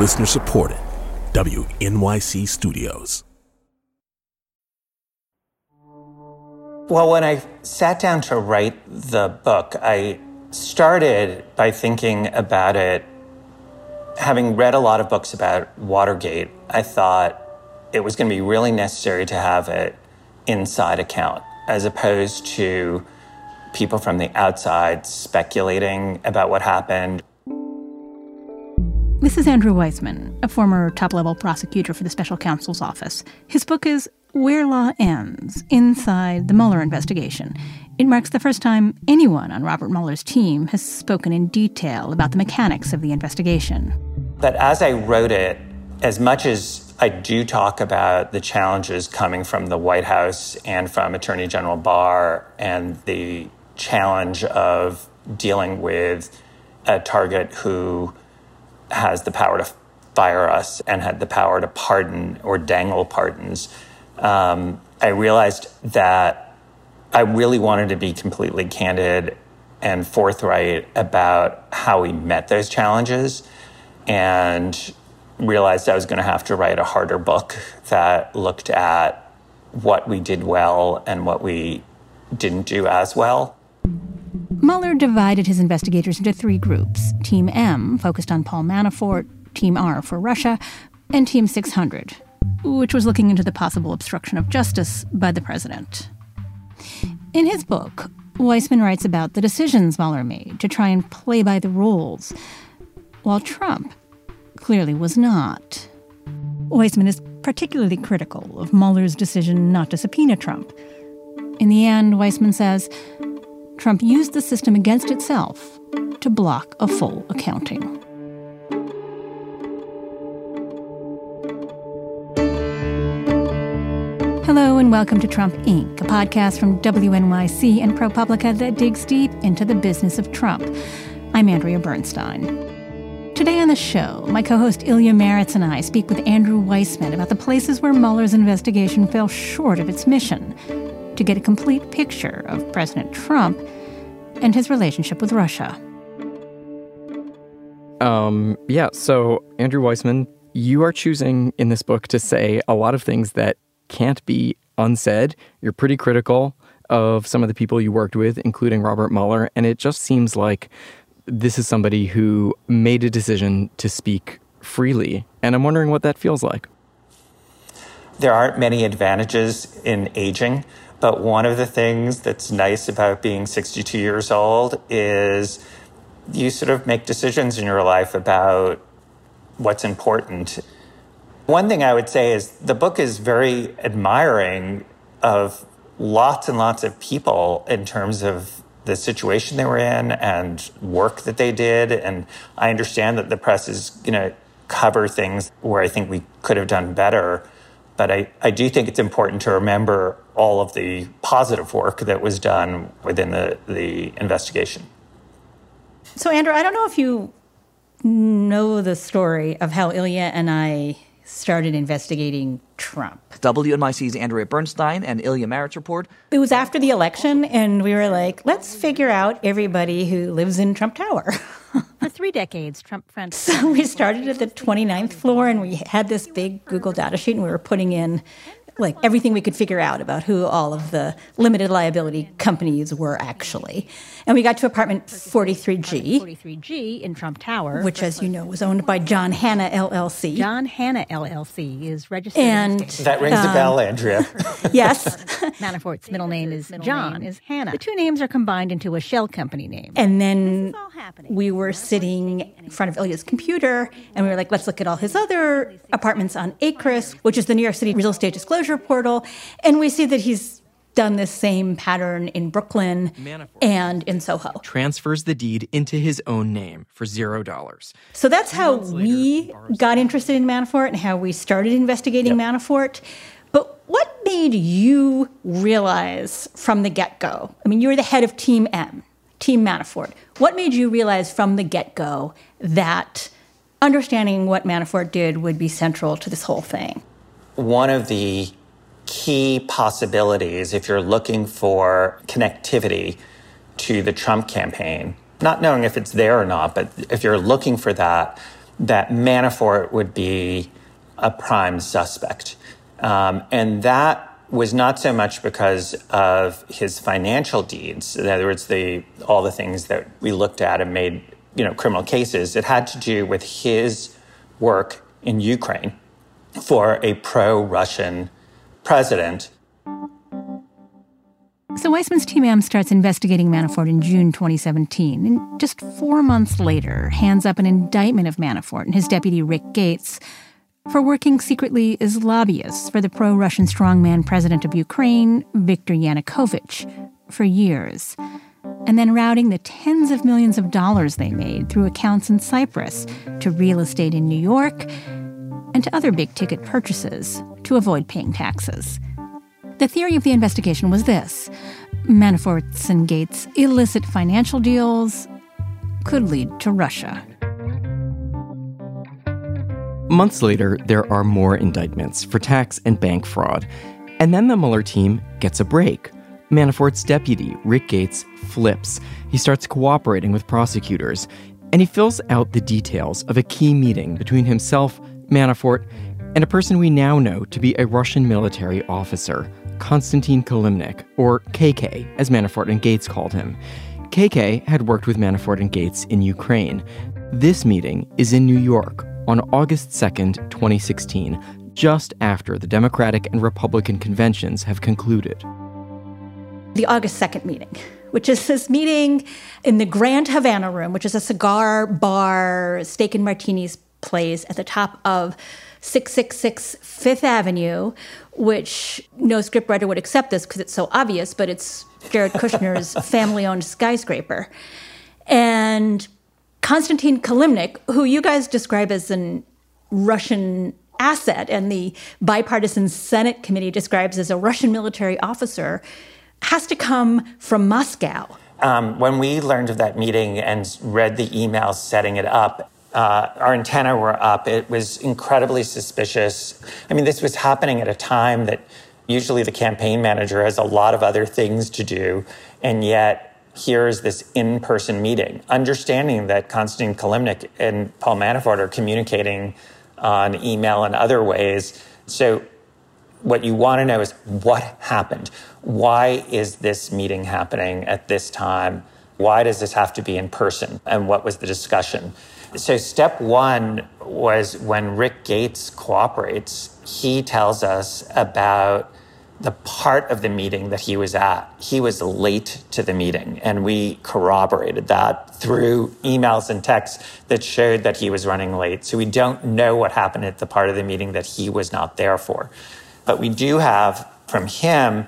Listener supported. WNYC Studios. Well, when I sat down to write the book, I started by thinking about it. Having read a lot of books about Watergate, I thought it was going to be really necessary to have it inside account as opposed to people from the outside speculating about what happened. This is Andrew Weissmann, a former top level prosecutor for the special counsel's office. His book is Where Law Ends Inside the Mueller Investigation. It marks the first time anyone on Robert Mueller's team has spoken in detail about the mechanics of the investigation. But as I wrote it, as much as I do talk about the challenges coming from the White House and from Attorney General Barr and the challenge of dealing with a target who has the power to fire us and had the power to pardon or dangle pardons, um, I realized that I really wanted to be completely candid and forthright about how we met those challenges and realized I was going to have to write a harder book that looked at what we did well and what we didn't do as well. Mueller divided his investigators into three groups Team M, focused on Paul Manafort, Team R for Russia, and Team 600, which was looking into the possible obstruction of justice by the president. In his book, Weissmann writes about the decisions Mueller made to try and play by the rules, while Trump clearly was not. Weissmann is particularly critical of Mueller's decision not to subpoena Trump. In the end, Weissmann says Trump used the system against itself to block a full accounting. Hello, and welcome to Trump Inc., a podcast from WNYC and ProPublica that digs deep into the business of Trump. I'm Andrea Bernstein. Today on the show, my co host Ilya Marritz and I speak with Andrew Weissmann about the places where Mueller's investigation fell short of its mission to get a complete picture of President Trump and his relationship with Russia. Um, yeah, so Andrew Weissmann, you are choosing in this book to say a lot of things that can't be unsaid. You're pretty critical of some of the people you worked with, including Robert Mueller, and it just seems like this is somebody who made a decision to speak freely. And I'm wondering what that feels like. There aren't many advantages in aging. But one of the things that's nice about being 62 years old is you sort of make decisions in your life about what's important. One thing I would say is the book is very admiring of lots and lots of people in terms of the situation they were in and work that they did. And I understand that the press is going to cover things where I think we could have done better. But I, I do think it's important to remember all of the positive work that was done within the, the investigation. So, Andrew, I don't know if you know the story of how Ilya and I started investigating Trump. WNYC's Andrea Bernstein and Ilya Marritz report. It was after the election, and we were like, let's figure out everybody who lives in Trump Tower. For three decades, Trump friends. So we started at the 29th floor, and we had this big Google data sheet, and we were putting in like everything we could figure out about who all of the limited liability companies were actually. And we got to apartment 43G. 43G in Trump Tower. Which, as you know, was owned by John Hannah LLC. John Hannah LLC is registered. And that rings um, a bell, Andrea. yes. Manafort's middle name is John, is Hanna. The two names are combined into a shell company name. And then we were sitting in front of Ilya's computer and we were like, let's look at all his other apartments on Acris, which is the New York City real estate disclosure portal. And we see that he's done this same pattern in Brooklyn Manafort and in Soho. Transfers the deed into his own name for zero dollars. So that's how we got interested in Manafort and how we started investigating yep. Manafort. But what made you realize from the get go? I mean, you were the head of Team M, Team Manafort. What made you realize from the get go that understanding what Manafort did would be central to this whole thing? One of the key possibilities if you're looking for connectivity to the Trump campaign, not knowing if it's there or not, but if you're looking for that, that Manafort would be a prime suspect. Um, and that was not so much because of his financial deeds. In other words, the all the things that we looked at and made you know criminal cases. It had to do with his work in Ukraine for a pro-Russian president. So Weissmann's Team M starts investigating Manafort in June 2017, and just four months later, hands up an indictment of Manafort and his deputy Rick Gates for working secretly as lobbyists for the pro Russian strongman president of Ukraine, Viktor Yanukovych, for years, and then routing the tens of millions of dollars they made through accounts in Cyprus to real estate in New York and to other big ticket purchases to avoid paying taxes. The theory of the investigation was this Manafort's and Gates' illicit financial deals could lead to Russia. Months later, there are more indictments for tax and bank fraud. And then the Mueller team gets a break. Manafort's deputy, Rick Gates, flips. He starts cooperating with prosecutors, and he fills out the details of a key meeting between himself, Manafort, and a person we now know to be a Russian military officer, Konstantin Kilimnik, or KK, as Manafort and Gates called him. KK had worked with Manafort and Gates in Ukraine. This meeting is in New York, on August 2nd, 2016, just after the Democratic and Republican conventions have concluded. The August 2nd meeting, which is this meeting in the Grand Havana Room, which is a cigar bar, steak and martinis place at the top of 666 Fifth Avenue, which no scriptwriter would accept this because it's so obvious, but it's Jared Kushner's family owned skyscraper. And Konstantin Kilimnik, who you guys describe as an Russian asset and the bipartisan Senate committee describes as a Russian military officer, has to come from Moscow. Um, when we learned of that meeting and read the emails setting it up, uh, our antenna were up. It was incredibly suspicious. I mean, this was happening at a time that usually the campaign manager has a lot of other things to do, and yet here's this in-person meeting, understanding that Konstantin Kilimnik and Paul Manafort are communicating on email and other ways. So what you want to know is what happened? Why is this meeting happening at this time? Why does this have to be in person? And what was the discussion? So step one was when Rick Gates cooperates, he tells us about the part of the meeting that he was at, he was late to the meeting. And we corroborated that through emails and texts that showed that he was running late. So we don't know what happened at the part of the meeting that he was not there for. But we do have from him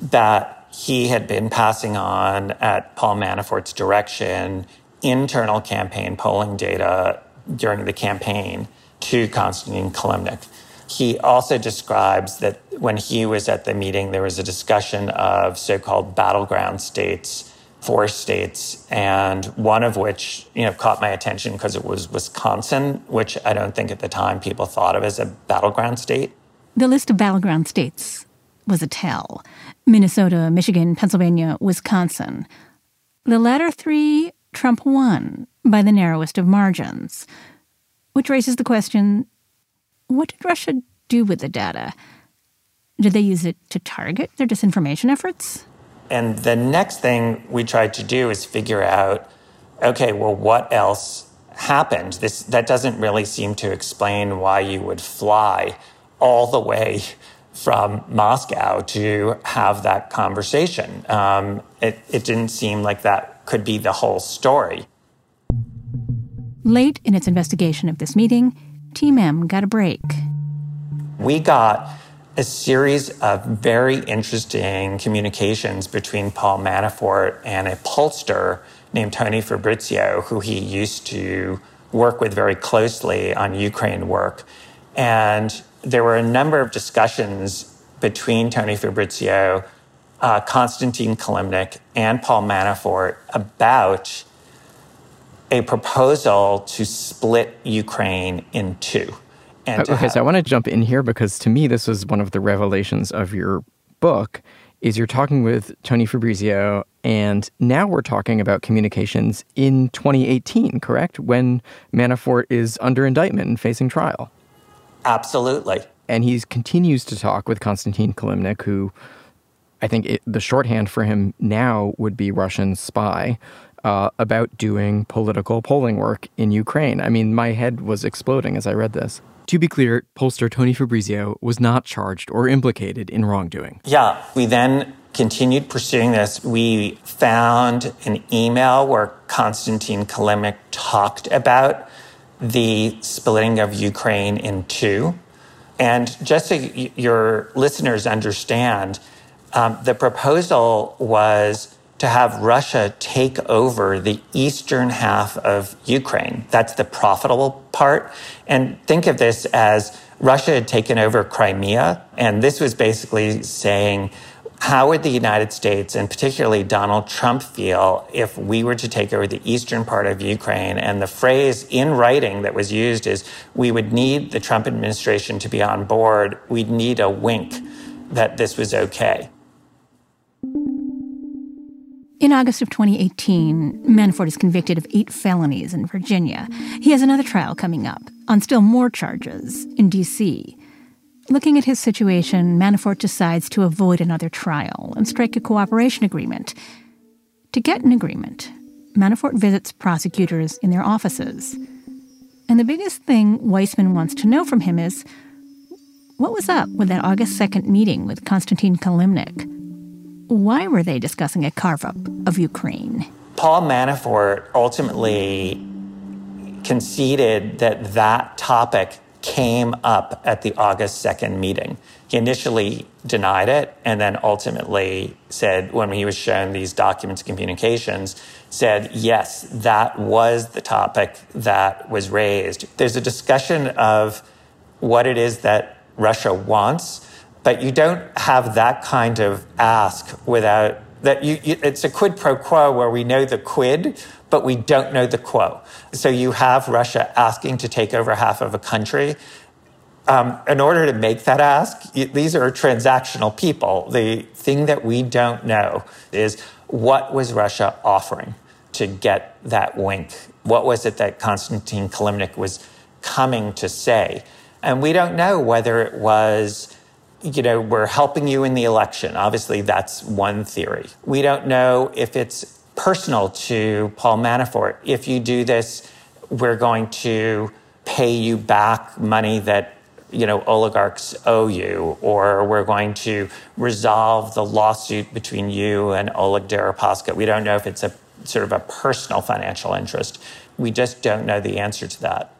that he had been passing on at Paul Manafort's direction internal campaign polling data during the campaign to Konstantin Kilimnik. He also describes that when he was at the meeting, there was a discussion of so called battleground states, four states, and one of which you know, caught my attention because it was Wisconsin, which I don't think at the time people thought of as a battleground state. The list of battleground states was a tell Minnesota, Michigan, Pennsylvania, Wisconsin. The latter three, Trump won by the narrowest of margins, which raises the question what did Russia do with the data? Did they use it to target their disinformation efforts? And the next thing we tried to do is figure out okay, well, what else happened? This, that doesn't really seem to explain why you would fly all the way from Moscow to have that conversation. Um, it, it didn't seem like that could be the whole story. Late in its investigation of this meeting, Team M got a break. We got a series of very interesting communications between Paul Manafort and a pollster named Tony Fabrizio, who he used to work with very closely on Ukraine work. And there were a number of discussions between Tony Fabrizio, uh, Konstantin Kilimnik, and Paul Manafort about a proposal to split Ukraine in two. okay, have- so I want to jump in here because to me, this was one of the revelations of your book. Is you're talking with Tony Fabrizio And now we're talking about communications in 2018, correct? When Manafort is under indictment and facing trial. Absolutely. And he continues to talk with Konstantin Kilimnik, who I think it, the shorthand for him now would be Russian spy, uh, about doing political polling work in Ukraine. I mean, my head was exploding as I read this. To be clear, pollster Tony Fabrizio was not charged or implicated in wrongdoing. Yeah, we then continued pursuing this. We found an email where Konstantin Kilimnik talked about the splitting of Ukraine in two. And just so your listeners understand, um, the proposal was to have Russia take over the eastern half of Ukraine. That's the profitable part. And think of this as Russia had taken over Crimea. And this was basically saying, how would the United States and particularly Donald Trump feel if we were to take over the eastern part of Ukraine? And the phrase in writing that was used is we would need the Trump administration to be on board. We'd need a wink that this was okay. In August of 2018, Manafort is convicted of eight felonies in Virginia. He has another trial coming up on still more charges in D.C. Looking at his situation, Manafort decides to avoid another trial and strike a cooperation agreement. To get an agreement, Manafort visits prosecutors in their offices. And the biggest thing Weissmann wants to know from him is what was up with that August 2nd meeting with Konstantin Kilimnik? Why were they discussing a carve up of Ukraine? Paul Manafort ultimately conceded that that topic came up at the August 2nd meeting. He initially denied it and then ultimately said, when he was shown these documents and communications, said, yes, that was the topic that was raised. There's a discussion of what it is that Russia wants but you don't have that kind of ask without that you, you, it's a quid pro quo where we know the quid but we don't know the quo. So you have russia asking to take over half of a country. Um, in order to make that ask these are transactional people. The thing that we don't know is what was russia offering to get that wink? What was it that konstantin kilimnik was coming to say? And we don't know whether it was you know, we're helping you in the election. Obviously, that's one theory. We don't know if it's personal to Paul Manafort. If you do this, we're going to pay you back money that you know oligarchs owe you, or we're going to resolve the lawsuit between you and Oleg Deripaska. We don't know if it's a sort of a personal financial interest. We just don't know the answer to that.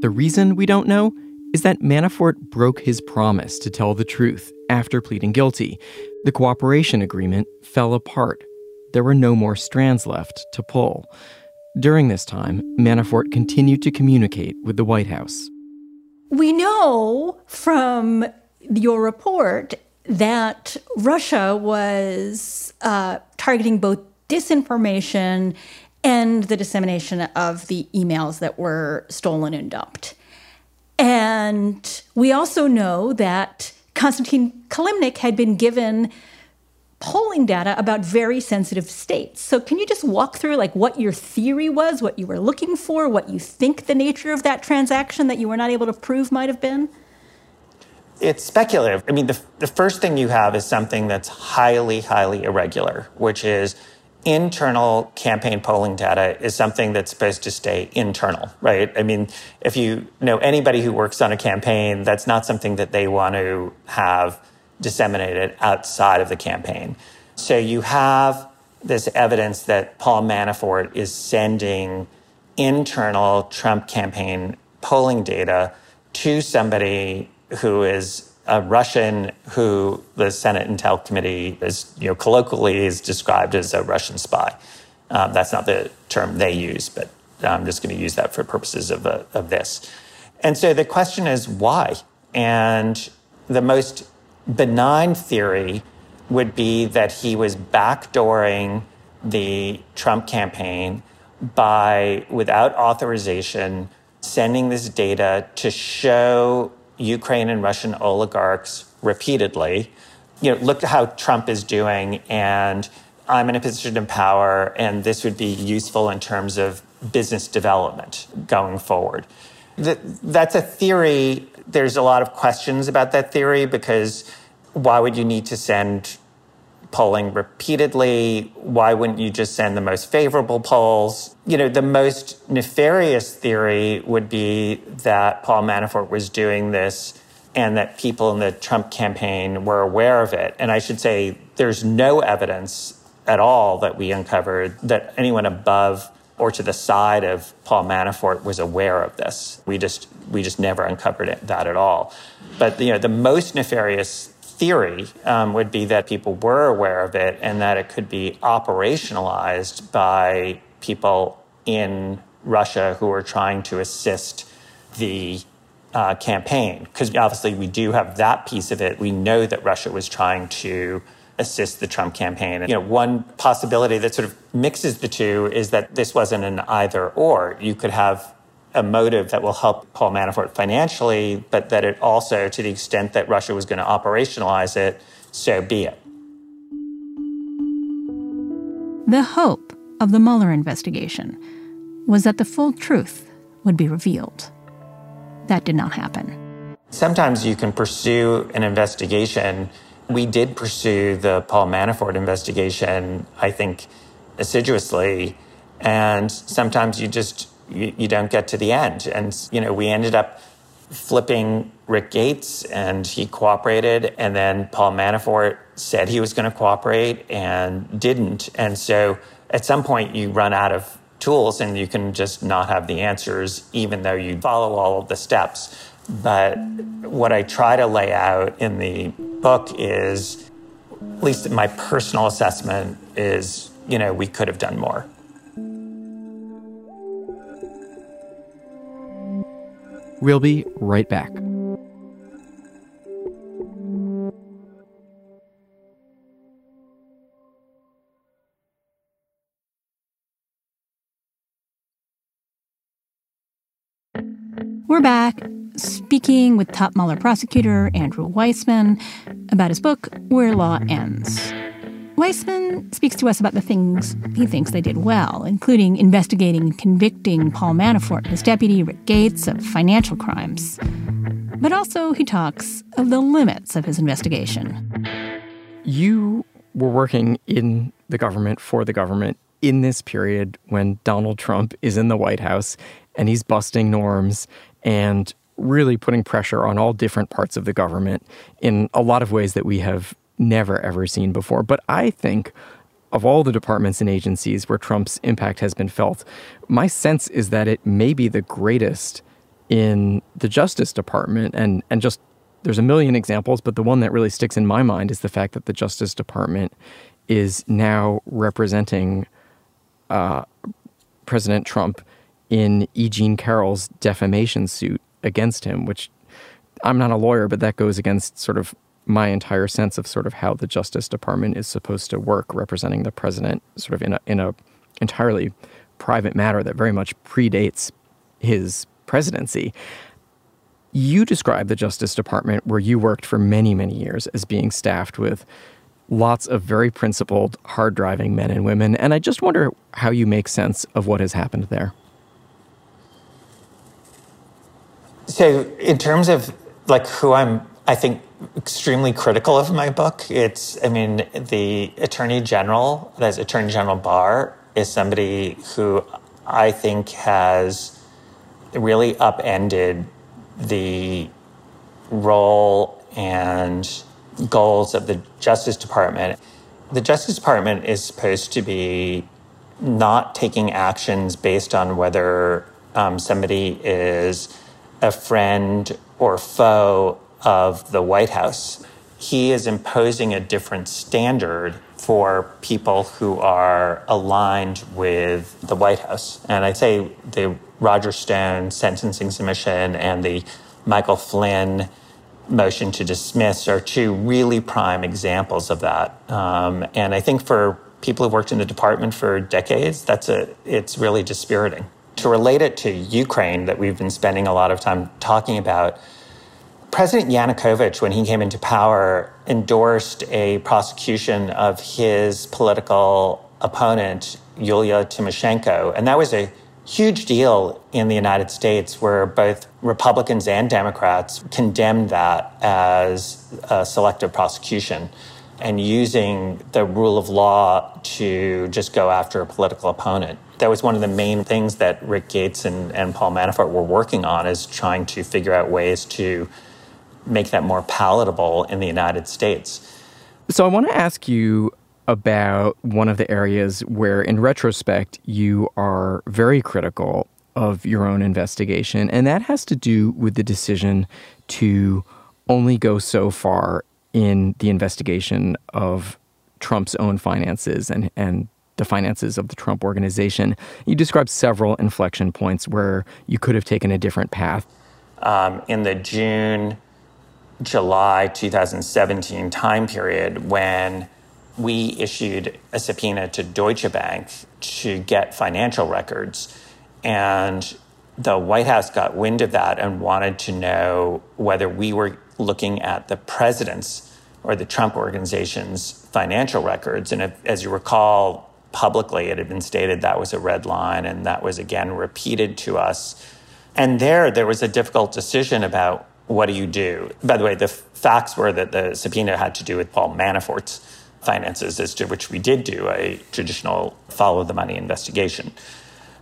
The reason we don't know is that Manafort broke his promise to tell the truth after pleading guilty. The cooperation agreement fell apart. There were no more strands left to pull. During this time, Manafort continued to communicate with the White House. We know from your report that Russia was uh, targeting both disinformation and the dissemination of the emails that were stolen and dumped. And we also know that Konstantin Kilimnik had been given polling data about very sensitive states. So can you just walk through like what your theory was, what you were looking for, what you think the nature of that transaction that you were not able to prove might have been? It's speculative. I mean, the, the first thing you have is something that's highly, highly irregular, which is internal campaign polling data is something that's supposed to stay internal, right? I mean, if you know anybody who works on a campaign, that's not something that they want to have disseminated outside of the campaign. So you have this evidence that Paul Manafort is sending internal Trump campaign polling data to somebody who is a Russian who the Senate Intel Committee is, you know, colloquially is described as a Russian spy. Um, that's not the term they use, but I'm just going to use that for purposes of, uh, of this. And so the question is why? And the most benign theory would be that he was backdooring the Trump campaign by, without authorization, sending this data to show Ukraine and Russian oligarchs repeatedly. You know, look at how Trump is doing, and I'm in a position of power and this would be useful in terms of business development going forward. That's a theory. There's a lot of questions about that theory because why would you need to send polling repeatedly? Why wouldn't you just send the most favorable polls? You know, the most nefarious theory would be that Paul Manafort was doing this and that people in the Trump campaign were aware of it. And I should say there's no evidence at all that we uncovered that anyone above or to the side of Paul Manafort was aware of this. We just we just never uncovered it, that at all. But you know, the most nefarious theory um, would be that people were aware of it and that it could be operationalized by people in Russia who are trying to assist the uh, campaign. Because obviously, we do have that piece of it. We know that Russia was trying to assist the Trump campaign. And, you know, one possibility that sort of mixes the two is that this wasn't an either or. You could have a motive that will help Paul Manafort financially, but that it also, to the extent that Russia was going to operationalize it, so be it. The hope of the Mueller investigation was that the full truth would be revealed. That did not happen. Sometimes you can pursue an investigation. We did pursue the Paul Manafort investigation, I think, assiduously. And sometimes you just you, you don't get to the end. And you know, we ended up flipping Rick Gates and he cooperated. And then Paul Manafort said he was going to cooperate and didn't. And so at some point you run out of tools and you can just not have the answers, even though you follow all of the steps. But what I try to lay out in the book is, at least my personal assessment is, you know, we could have done more. We'll be right back. We're back speaking with top Mueller prosecutor Andrew Weissmann about his book, Where Law Ends. Weissmann speaks to us about the things he thinks they did well, including investigating and convicting Paul Manafort and his deputy, Rick Gates, of financial crimes. But also, he talks of the limits of his investigation. You were working in the government for the government in this period when Donald Trump is in the White House and he's busting norms and really putting pressure on all different parts of the government in a lot of ways that we have never ever seen before. But I think of all the departments and agencies where Trump's impact has been felt, my sense is that it may be the greatest in the Justice Department and and just there's a million examples, but the one that really sticks in my mind is the fact that the Justice Department is now representing uh, President Trump in E. Jean Carroll's defamation suit against him, which I'm not a lawyer, but that goes against sort of my entire sense of sort of how the Justice Department is supposed to work, representing the president, sort of in a in a entirely private matter that very much predates his presidency. You describe the Justice Department, where you worked for many, many years, as being staffed with lots of very principled, hard driving men and women. And I just wonder how you make sense of what has happened there. So, in terms of like who I'm, I think extremely critical of my book. It's, I mean, the Attorney General, that's Attorney General Barr, is somebody who I think has really upended the role and goals of the Justice Department. The Justice Department is supposed to be not taking actions based on whether um, somebody is a friend or foe of the White House. He is imposing a different standard for people who are aligned with the White House. And I say the Roger Stone sentencing submission and the Michael Flynn motion to dismiss are two really prime examples of that. Um, and I think for people who've worked in the department for decades, that's a it's really dispiriting to relate it to Ukraine that we've been spending a lot of time talking about, President Yanukovych, when he came into power, endorsed a prosecution of his political opponent, Yulia Tymoshenko. And that was a huge deal in the United States where both Republicans and Democrats condemned that as a selective prosecution and using the rule of law to just go after a political opponent. That was one of the main things that Rick Gates and, and Paul Manafort were working on is trying to figure out ways to make that more palatable in the United States. So I want to ask you about one of the areas where, in retrospect, you are very critical of your own investigation, and that has to do with the decision to only go so far in the investigation of Trump's own finances and, and the finances of the Trump organization. You described several inflection points where you could have taken a different path. Um, in the June, July 2017 time period, when we issued a subpoena to Deutsche Bank to get financial records. And the White House got wind of that and wanted to know whether we were looking at the president's or the Trump organization's financial records. And if, as you recall, publicly it had been stated that was a red line, and that was again repeated to us. And there, there was a difficult decision about what do you do. By the way, the facts were that the subpoena had to do with Paul Manafort's finances, as to which we did do a traditional follow the money investigation.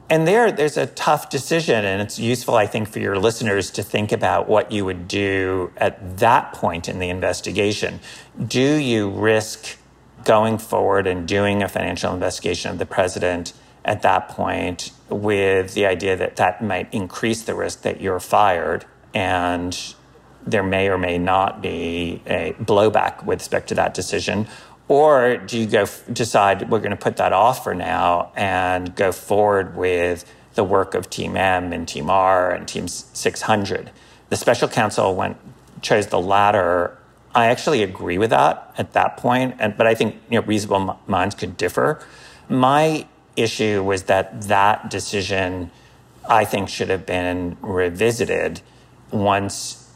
And there, there's a tough decision, and it's useful, I think, for your listeners to think about what you would do at that point in the investigation. Do you risk going forward and doing a financial investigation of the president at that point with the idea that that might increase the risk that you're fired and there may or may not be a blowback with respect to that decision? Or do you go decide we're going to put that off for now and go forward with the work of Team M and Team R and Team 600? The special counsel went chose the latter. I actually agree with that at that point, and, but I think you know reasonable minds could differ. My issue was that that decision, I think, should have been revisited once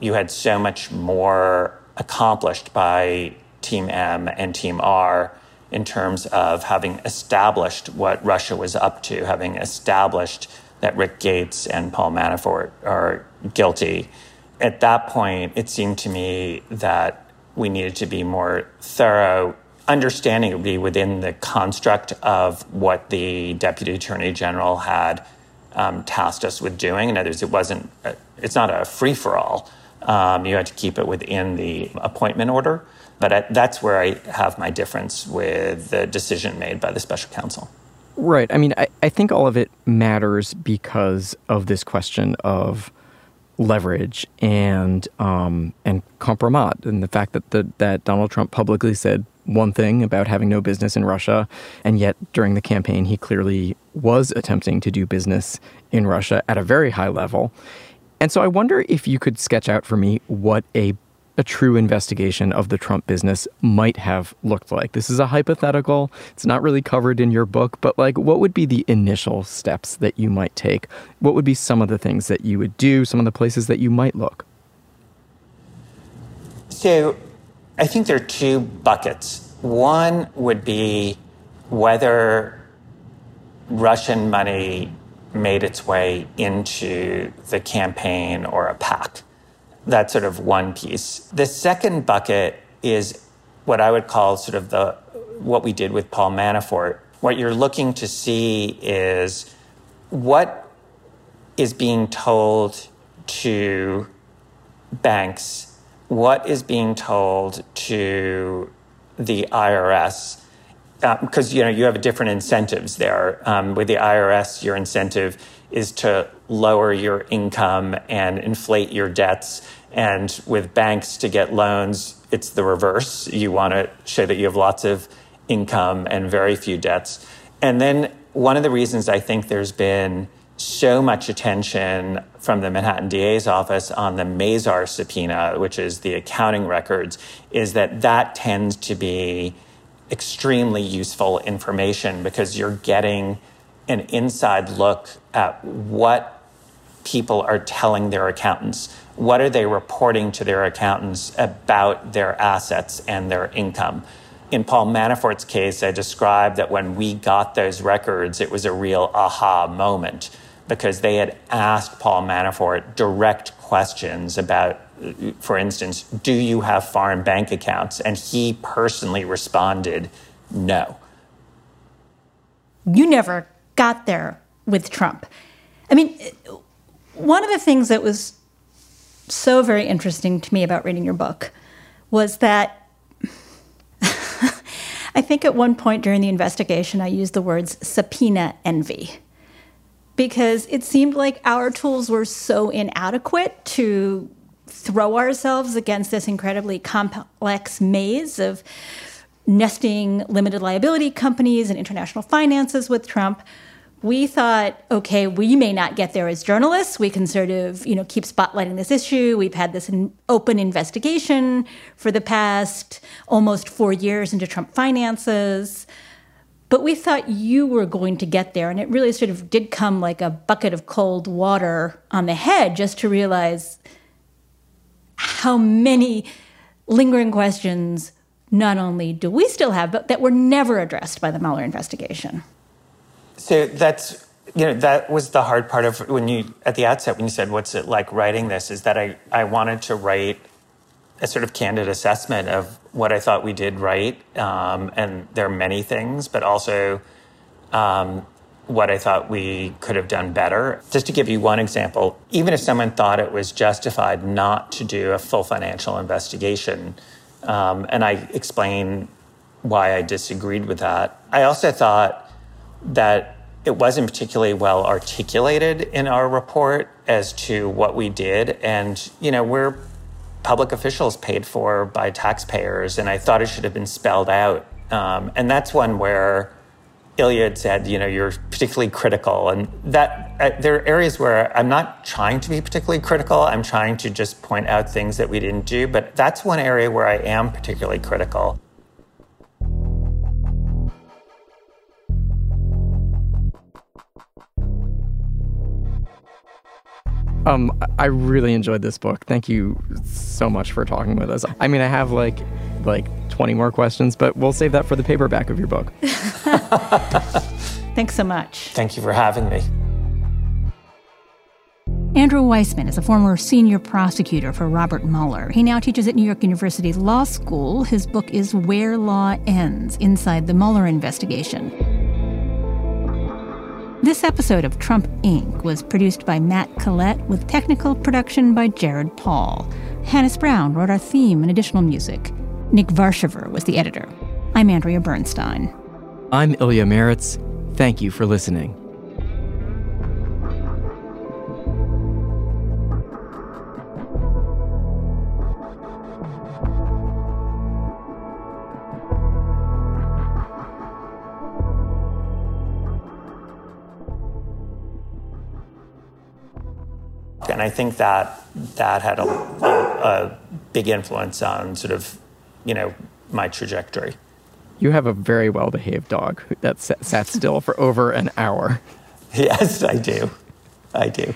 you had so much more accomplished by Team M and Team R in terms of having established what Russia was up to, having established that Rick Gates and Paul Manafort are guilty. At that point, it seemed to me that we needed to be more thorough, understanding it would be within the construct of what the Deputy Attorney General had um, tasked us with doing. In other words, it wasn't, a, it's not a free for all. Um, you had to keep it within the appointment order. But I, that's where I have my difference with the decision made by the special counsel. Right. I mean, I, I think all of it matters because of this question of leverage and um, and compromat, and the fact that the, that Donald Trump publicly said one thing about having no business in Russia, and yet during the campaign he clearly was attempting to do business in Russia at a very high level. And so I wonder if you could sketch out for me what a a true investigation of the Trump business might have looked like. This is a hypothetical. It's not really covered in your book, but like what would be the initial steps that you might take? What would be some of the things that you would do, some of the places that you might look? So, I think there are two buckets. One would be whether Russian money made its way into the campaign or a PAC. That's sort of one piece. The second bucket is what I would call sort of the what we did with Paul Manafort. What you're looking to see is what is being told to banks, what is being told to the IRS, because uh, you know you have different incentives there. Um, with the IRS, your incentive is to lower your income and inflate your debts. And with banks to get loans, it's the reverse. You want to show that you have lots of income and very few debts. And then one of the reasons I think there's been so much attention from the Manhattan DA's office on the Mazars subpoena, which is the accounting records, is that that tends to be extremely useful information because you're getting an inside look at what people are telling their accountants? What are they reporting to their accountants about their assets and their income? In Paul Manafort's case, I described that when we got those records, it was a real aha moment because they had asked Paul Manafort direct questions about, for instance, do you have foreign bank accounts? And he personally responded, no. You never got there with Trump. I mean, one of the things that was so very interesting to me about reading your book was that I think at one point during the investigation, I used the words subpoena envy because it seemed like our tools were so inadequate to throw ourselves against this incredibly complex maze of nesting limited liability companies and international finances with Trump. We thought, okay, we may not get there as journalists. We can sort of, you know, keep spotlighting this issue. We've had this open investigation for the past almost four years into Trump finances. But we thought you were going to get there. And it really sort of did come like a bucket of cold water on the head just to realize how many lingering questions not only do we still have, but that were never addressed by the Mueller investigation. So that's you know that was the hard part of when you at the outset when you said what's it like writing this is that I I wanted to write a sort of candid assessment of what I thought we did right, um, and there are many things, but also um, what I thought we could have done better. Just to give you one example, even if someone thought it was justified not to do a full financial investigation, um, and I explain why I disagreed with that, I also thought that it wasn't particularly well articulated in our report as to what we did. And, you know, we're public officials paid for by taxpayers, and I thought it should have been spelled out. Um, and that's one where Ilya had said, you know, you're particularly critical, and that uh, there are areas where I'm not trying to be particularly critical. I'm trying to just point out things that we didn't do, but that's one area where I am particularly critical. Um, I really enjoyed this book. Thank you so much for talking with us. I mean, I have like like 20 more questions, but we'll save that for the paperback of your book. Thanks so much. Thank you for having me. Andrew Weissmann is a former senior prosecutor for Robert Mueller. He now teaches at New York University Law School. His book is Where Law Ends Inside the Mueller Investigation. This episode of Trump Inc. was produced by Matt Collette with technical production by Jared Paul. Hannis Brown wrote our theme and additional music. Nick Varchaver was the editor. I'm Andrea Bernstein. I'm Ilya Marritz. Thank you for listening. I think that that had a, a, a big influence on sort of, you know, my trajectory. You have a very well behaved dog that sat still for over an hour. Yes, I do. I do.